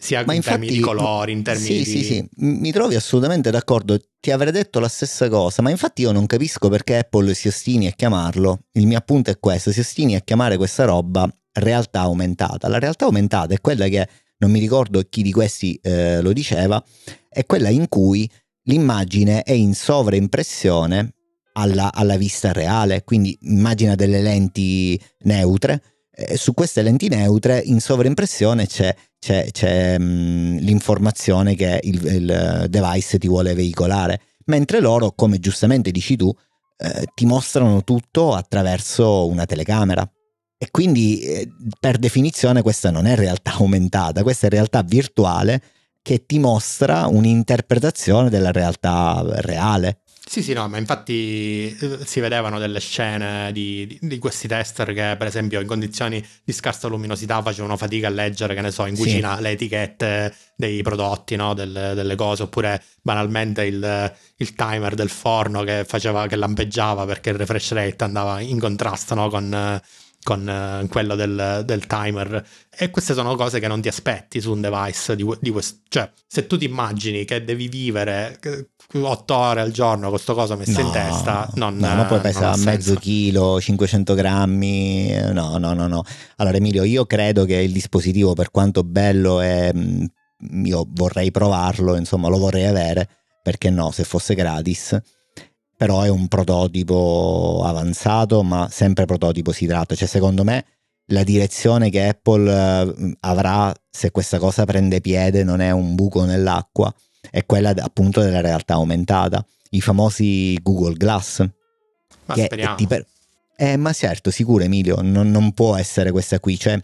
Sia Ma in infatti, termini di colori, in termini sì, di... Sì, sì, mi trovi assolutamente d'accordo. Ti avrei detto la stessa cosa, ma infatti io non capisco perché Apple si ostini a chiamarlo. Il mio appunto è questo, si ostini a chiamare questa roba realtà aumentata. La realtà aumentata è quella che non mi ricordo chi di questi eh, lo diceva, è quella in cui l'immagine è in sovraimpressione alla, alla vista reale, quindi immagina delle lenti neutre, eh, su queste lenti neutre in sovraimpressione c'è, c'è, c'è mh, mm, l'informazione che il, il, device ti vuole veicolare, mentre loro, come giustamente dici tu, eh, ti mostrano tutto attraverso una telecamera. E quindi eh, per definizione questa non è realtà aumentata, questa è realtà virtuale che ti mostra un'interpretazione della realtà reale. Sì, sì, no, ma infatti eh, si vedevano delle scene di, di, di, questi tester che, per esempio, in condizioni di scarsa luminosità facevano fatica a leggere, che ne so, in cucina sì. le etichette dei prodotti, no? Del, delle cose, oppure banalmente il, il, timer del forno che faceva che lampeggiava perché il refresh rate andava in contrasto no? con con uh, quello del, del, timer. E queste sono cose che non ti aspetti su un device di, di questo. Cioè, se tu ti immagini che devi vivere 8 ore al giorno con questa cosa messa no, in testa, non No, ma poi pesa mezzo chilo, 500 grammi. No, no, no, no. Allora, Emilio, io credo che il dispositivo, per quanto bello è. Mm, io vorrei provarlo, insomma, lo vorrei avere. Perché no, se fosse gratis però è un prototipo avanzato, ma sempre prototipo si tratta. Cioè, secondo me, la direzione che Apple eh, avrà se questa cosa prende piede non è un buco nell'acqua, è quella appunto della realtà aumentata, i famosi Google Glass. Ma che speriamo. Per... Eh, ma certo, sicuro Emilio, non, non può essere questa qui. Cioè,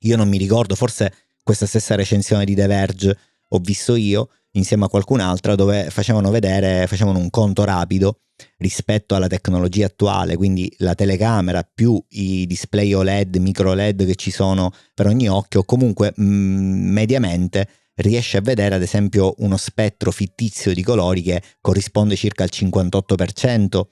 io non mi ricordo, forse questa stessa recensione di The Verge ho visto io insieme a qualcun'altra dove facevano vedere, facevano un conto rapido rispetto alla tecnologia attuale, quindi la telecamera più i display OLED, micro LED che ci sono per ogni occhio, comunque mh, mm, mediamente riesce a vedere ad esempio uno spettro fittizio di colori che corrisponde circa al 58%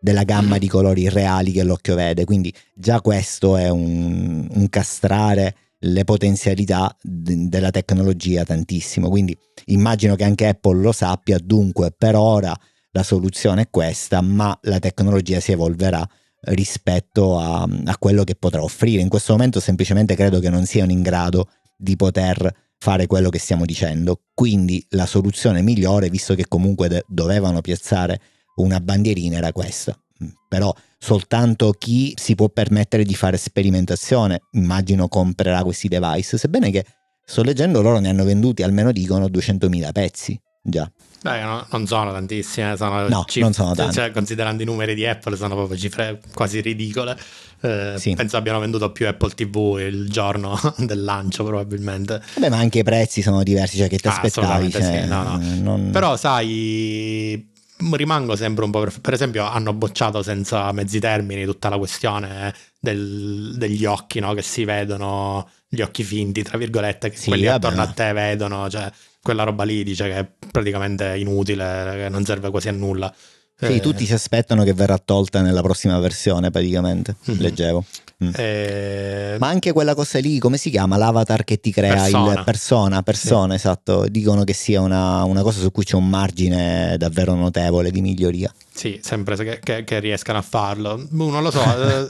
della gamma di colori reali che l'occhio vede, quindi già questo è un, un castrare le potenzialità d- della tecnologia tantissimo, quindi immagino che anche Apple lo sappia, dunque per ora la soluzione è questa, ma la tecnologia si evolverà rispetto a, a, quello che potrà offrire. In questo momento semplicemente credo che non siano in grado di poter fare quello che stiamo dicendo. Quindi la soluzione migliore, visto che comunque de- dovevano piazzare una bandierina, era questa. Mm, però soltanto chi si può permettere di fare sperimentazione, immagino, comprerà questi device, sebbene che sto leggendo loro ne hanno venduti almeno dicono 200.000 pezzi già. Beh, no, non sono tantissime, sono no, cifre, non sono tante. Cioè, considerando i numeri di Apple, sono proprio cifre quasi ridicole. Eh, sì. Penso abbiano venduto più Apple TV il giorno del lancio, probabilmente. Beh, ma anche i prezzi sono diversi, cioè che ti ah, aspettavi. Cioè, sì, no, no. Non... Però, sai, rimango sempre un po'. Per, per, esempio, hanno bocciato senza mezzi termini tutta la questione del, degli occhi no? che si vedono, gli occhi finti, tra virgolette, che sì, quelli attorno a te vedono. Cioè, quella roba lì dice che è praticamente inutile, che non serve quasi a nulla. Sì, eh, tutti si aspettano che verrà tolta nella prossima versione praticamente, mm-hmm. leggevo. Mm. Eh, Ma anche quella cosa lì, come si chiama? L'avatar che ti crea Persona. il persona, persona, esatto. Dicono che sia una, una cosa su cui c'è un margine davvero notevole di miglioria. Sì, sempre che, che- che riescano a farlo. Boh, non lo so, eh,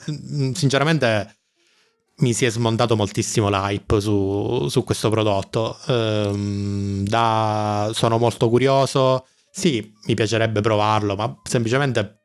sinceramente mi si è smontato moltissimo l'hype su, su questo prodotto. Ehm, da- sono molto curioso. Sì, mi piacerebbe provarlo, ma semplicemente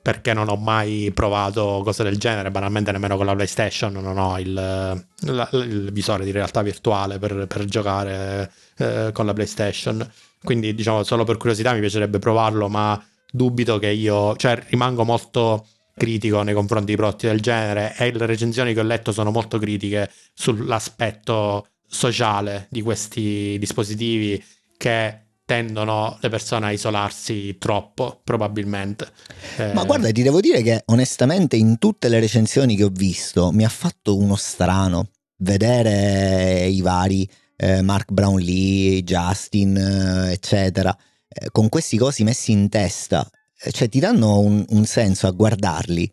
perché non ho mai provato cose del genere. Banalmente nemmeno con la PlayStation non ho il, la- il visore di realtà virtuale per, per giocare eh, con la PlayStation. Quindi, diciamo, solo per curiosità mi piacerebbe provarlo, ma dubito che io, cioè rimango molto critico nei confronti di prodotti del genere e le recensioni che ho letto sono molto critiche sull'aspetto sociale di questi dispositivi che tendono le persone a isolarsi troppo, probabilmente. Eh, Ma guarda, ti devo dire che onestamente in tutte le recensioni che ho visto mi ha fatto uno strano vedere i vari eh, Mark Brownlee, Justin, eh, eccetera, eh, con questi cosi messi in testa, eh, cioè ti danno un, un senso a guardarli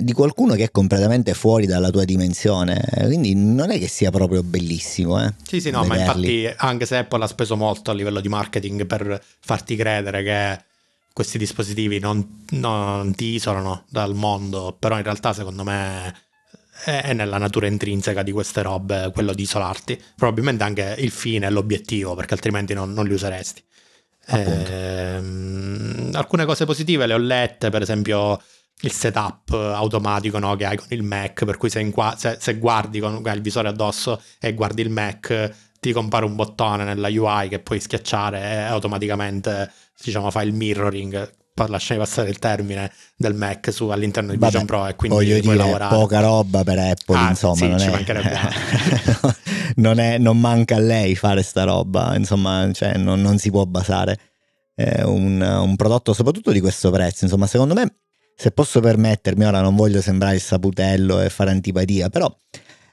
di qualcuno che è completamente fuori dalla tua dimensione, eh, quindi non è che sia proprio bellissimo. Eh, Sì, sì, no, ma vederli. infatti anche se Apple ha speso molto a livello di marketing per farti credere che questi dispositivi non, non ti isolano dal mondo, però in realtà secondo me è è nella natura intrinseca di queste robe quello di isolarti. Probabilmente anche il fine l'obiettivo, perché altrimenti non, non li useresti. Ehm, alcune cose positive le ho lette, per esempio il setup automatico no, che hai con il Mac, per cui se, inqua- se- se guardi con il visore addosso e guardi il Mac, ti compare un bottone nella UI che puoi schiacciare e automaticamente diciamo, fa il mirroring, lasciami passare il termine, del Mac su, all'interno di Vabbè, Vision Pro e quindi Voglio dire, lavorare. poca roba per Apple, Ah, insomma, sì, non, ci è, mancherebbe non, è- non manca a lei fare sta roba, insomma, cioè, non, non si può basare eh, un, un prodotto soprattutto di questo prezzo, insomma, secondo me, se posso permettermi, ora non voglio sembrare il saputello e fare antipatia, però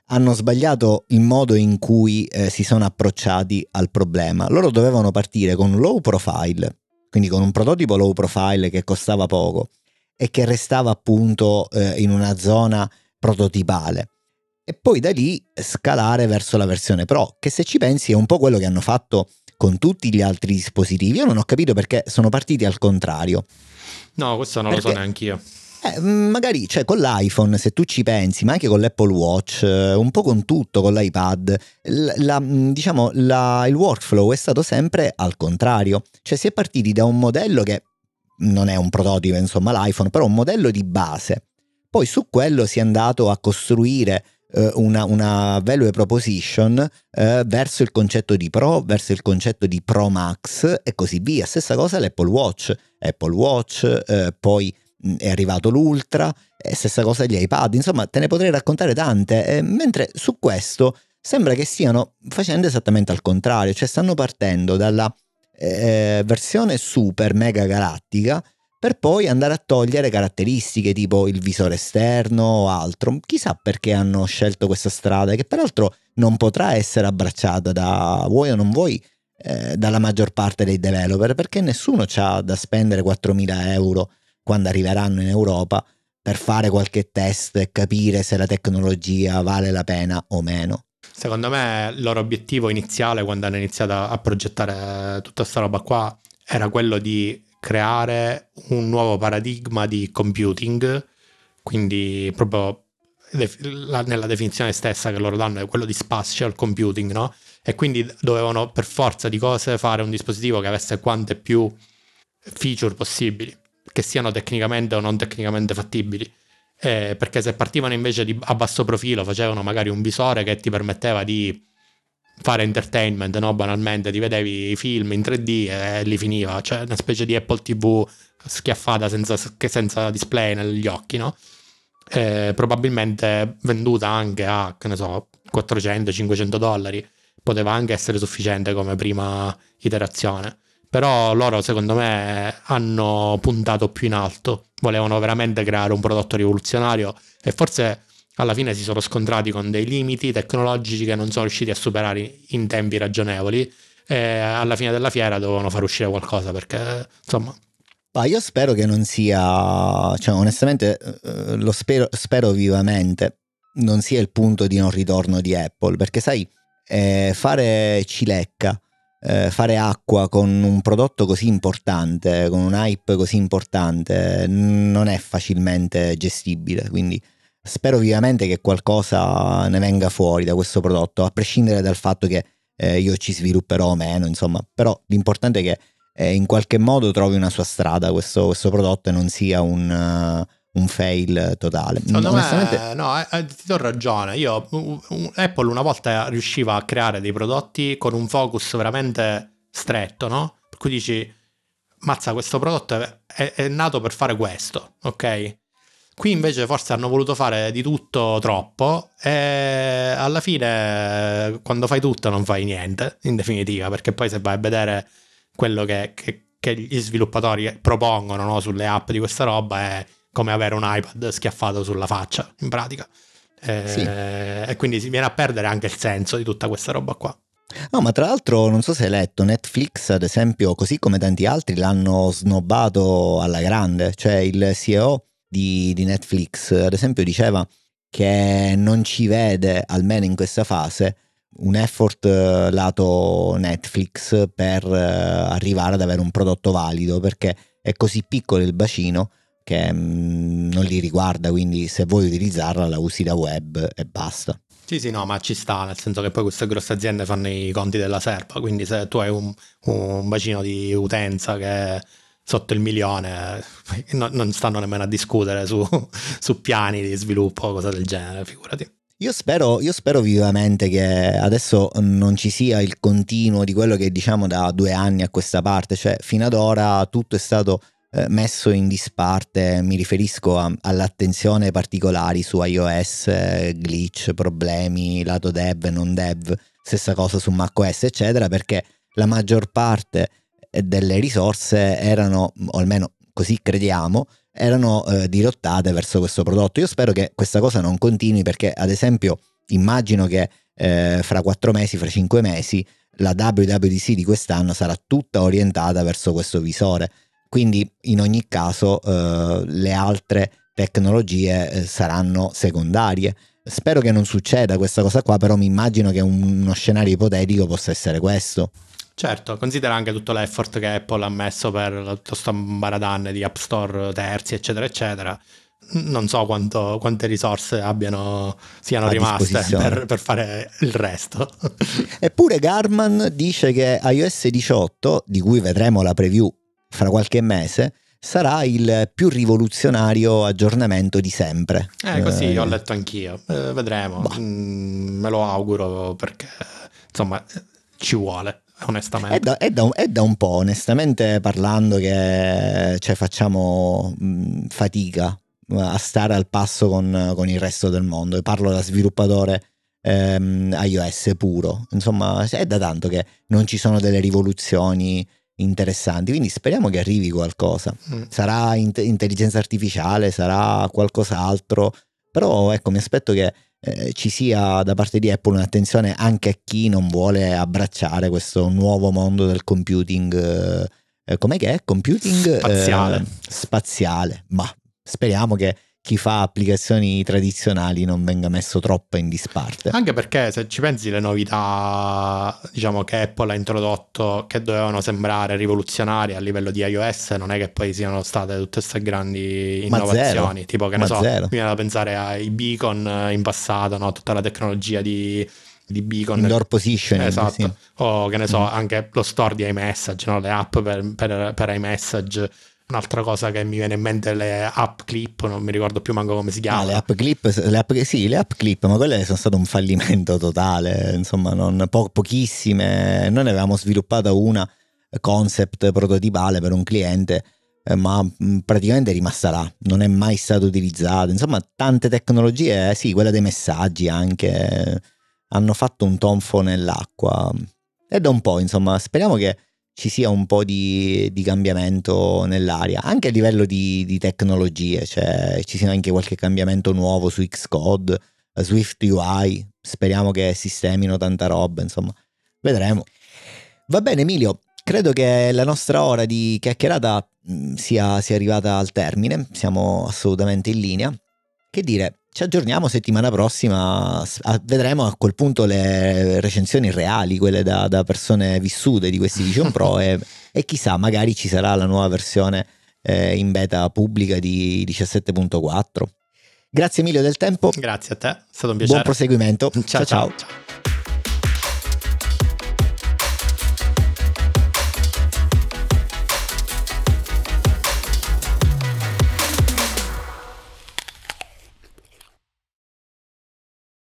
hanno sbagliato il modo in cui eh, si sono approcciati al problema. Loro dovevano partire con un low profile, quindi con un prototipo low profile che costava poco e che restava appunto eh, in una zona prototipale. E poi da lì scalare verso la versione Pro, che se ci pensi è un po' quello che hanno fatto con tutti gli altri dispositivi. Io non ho capito perché sono partiti al contrario. No, questo non lo so Perché- neanche io. Eh, magari cioè, con l'iPhone, se tu ci pensi, ma anche con l'Apple Watch, eh, un po' con tutto, con l'iPad, la- mh, diciamo, la- il workflow è stato sempre al contrario. Cioè si è partiti da un modello che non è un prototipo, insomma, l'iPhone, però un modello di base. Poi su quello si è andato a costruire una, una value proposition eh, verso il concetto di Pro, verso il concetto di Pro Max e così via. Stessa cosa l'Apple Watch. Apple Watch, eh, poi mh, è arrivato l'Ultra, e stessa cosa gli iPad, insomma te ne potrei raccontare tante, eh, mentre su questo sembra che stiano facendo esattamente al contrario, cioè stanno partendo dalla eh, versione super mega galattica per poi andare a togliere caratteristiche tipo il visore esterno o altro. Chissà perché hanno scelto questa strada, che peraltro non potrà essere abbracciata da vuoi o non vuoi eh, dalla maggior parte dei developer, perché nessuno ha da spendere 4.000 euro quando arriveranno in Europa per fare qualche test e capire se la tecnologia vale la pena o meno. Secondo me il loro obiettivo iniziale quando hanno iniziato a progettare tutta questa roba qua era quello di creare un nuovo paradigma di computing, quindi proprio nella definizione stessa che loro danno è quello di spatial computing, no? E quindi dovevano per forza di cose fare un dispositivo che avesse quante più feature possibili, che siano tecnicamente o non tecnicamente fattibili. Eh, perché se partivano invece di, a basso profilo, facevano magari un visore che ti permetteva di fare entertainment, no? banalmente, ti vedevi i film in 3D e lì finiva, cioè una specie di Apple TV schiaffata senza, senza display negli occhi, no? Eh, probabilmente venduta anche a, che ne so, 400-500 dollari, poteva anche essere sufficiente come prima iterazione. Però loro, secondo me, hanno puntato più in alto. Volevano veramente creare un prodotto rivoluzionario e forse alla fine si sono scontrati con dei limiti tecnologici che non sono riusciti a superare in tempi ragionevoli. E alla fine della fiera dovevano far uscire qualcosa perché, insomma, Ma io spero che non sia, cioè onestamente eh, lo spero, spero vivamente, non sia il punto di non ritorno di Apple, perché sai, eh, fare cilecca, eh, fare acqua con un prodotto così importante, con un hype così importante, non è facilmente gestibile, quindi spero vivamente che qualcosa ne venga fuori da questo prodotto, a prescindere dal fatto che eh, io ci svilupperò o meno, insomma, però l'importante è che eh, in qualche modo trovi una sua strada questo, questo prodotto e non sia un... Uh, un fail totale. Secondo Onestamente... me, no, eh, eh, ti do ragione. Io, Apple una volta riusciva a creare dei prodotti con un focus veramente stretto, no? Per cui dici, mazza, questo prodotto è, è nato per fare questo, ok? Qui invece forse hanno voluto fare di tutto troppo e alla fine quando fai tutto non fai niente, in definitiva, perché poi se vai a vedere quello che, che, che gli sviluppatori propongono no, sulle app di questa roba è come avere un iPad schiaffato sulla faccia, in pratica. Eh, sì. E quindi si viene a perdere anche il senso di tutta questa roba qua. No, ma tra l'altro non so se hai letto, Netflix ad esempio, così come tanti altri, l'hanno snobbato alla grande, cioè il CEO di, di Netflix ad esempio diceva che non ci vede, almeno in questa fase, un effort eh, lato Netflix per eh, arrivare ad avere un prodotto valido, perché è così piccolo il bacino che mm, non li riguarda, quindi se vuoi utilizzarla la usi da web e basta. Sì, sì, no, ma ci sta, nel senso che poi queste grosse aziende fanno i conti della serpa, quindi se tu hai un, un bacino di utenza che sotto il milione, no, non stanno nemmeno a discutere su, su piani di sviluppo o cose del genere, figurati. Io spero, io spero, vivamente che adesso non ci sia il continuo di quello che diciamo da due anni a questa parte, cioè fino ad ora tutto è stato eh, messo in disparte, mi riferisco a, all'attenzione particolari su iOS, eh, glitch, problemi, lato dev, non dev, stessa cosa su macOS, eccetera, perché la maggior parte eh, delle risorse erano, o almeno così crediamo, erano eh, dirottate verso questo prodotto. Io spero che questa cosa non continui perché, ad esempio, immagino che eh, fra quattro mesi, fra cinque mesi, la WWDC di quest'anno sarà tutta orientata verso questo visore. Quindi in ogni caso eh, le altre tecnologie eh, saranno secondarie. Spero che non succeda questa cosa qua, però mi immagino che un, uno scenario ipotetico possa essere questo. Certo, considera anche tutto l'effort che Apple ha messo per questo mbaradan di App Store terzi, eccetera, eccetera. Non so quanto, quante risorse abbiano, siano a rimaste per, per, fare il resto. Eppure Garman dice che iOS 18, di cui vedremo la preview fra qualche mese, sarà il più rivoluzionario aggiornamento di sempre. Eh, così eh, ho letto anch'io. Eh, vedremo. Mm, me lo auguro perché insomma ci vuole. Onestamente. È da, è, da, è da, un po', onestamente parlando, che cioè, facciamo mh, fatica a stare al passo con, con, il resto del mondo. E parlo da sviluppatore ehm, iOS puro. Insomma, è da tanto che non ci sono delle rivoluzioni interessanti. Quindi speriamo che arrivi qualcosa. Mm. Sarà int- intelligenza artificiale, sarà qualcos'altro, però ecco, mi aspetto che eh, ci sia da parte di Apple un'attenzione anche a chi non vuole abbracciare questo nuovo mondo del computing. Eh, com'è che è? Computing spaziale. Eh, spaziale. Ma speriamo che chi fa applicazioni tradizionali non venga messo troppo in disparte. Anche perché se ci pensi le novità diciamo, che Apple ha introdotto che dovevano sembrare rivoluzionarie a livello di iOS non è che poi siano state tutte queste grandi innovazioni. Tipo che ne Ma so, zero. mi viene da pensare ai beacon in passato, no? tutta la tecnologia di di beacon indoor positioning esatto sì. o che ne so mm. anche lo store di iMessage no? le app per, per, per iMessage Un'altra cosa che mi viene in mente è le app clip, non mi ricordo più manco come si chiama. Ah, le app clip, le app, sì, le app clip, ma quelle sono state un fallimento totale, insomma, non, po- pochissime. Noi ne avevamo sviluppata una concept prototipale per un cliente, eh, ma mm, praticamente è rimasta là, non è mai stata utilizzata. Insomma, tante tecnologie, eh, sì, quella dei messaggi anche, eh, hanno fatto un tonfo nell'acqua. E da un po', insomma, speriamo che ci sia un po' di, di cambiamento nell'aria, anche a livello di, di, tecnologie, cioè ci sia anche qualche cambiamento nuovo su Xcode, Swift UI, speriamo che sistemino tanta roba, insomma, vedremo. Va bene Emilio, credo che la nostra ora di chiacchierata sia, sia arrivata al termine, siamo assolutamente in linea. Che dire, ci aggiorniamo settimana prossima, vedremo a quel punto le recensioni reali, quelle da, da persone vissute di questi Vision Pro e, e, chissà, magari ci sarà la nuova versione eh, in beta pubblica di 17.4. Grazie mille del tempo. Grazie a te, è stato un piacere. Buon proseguimento. ciao. ciao. ciao. ciao.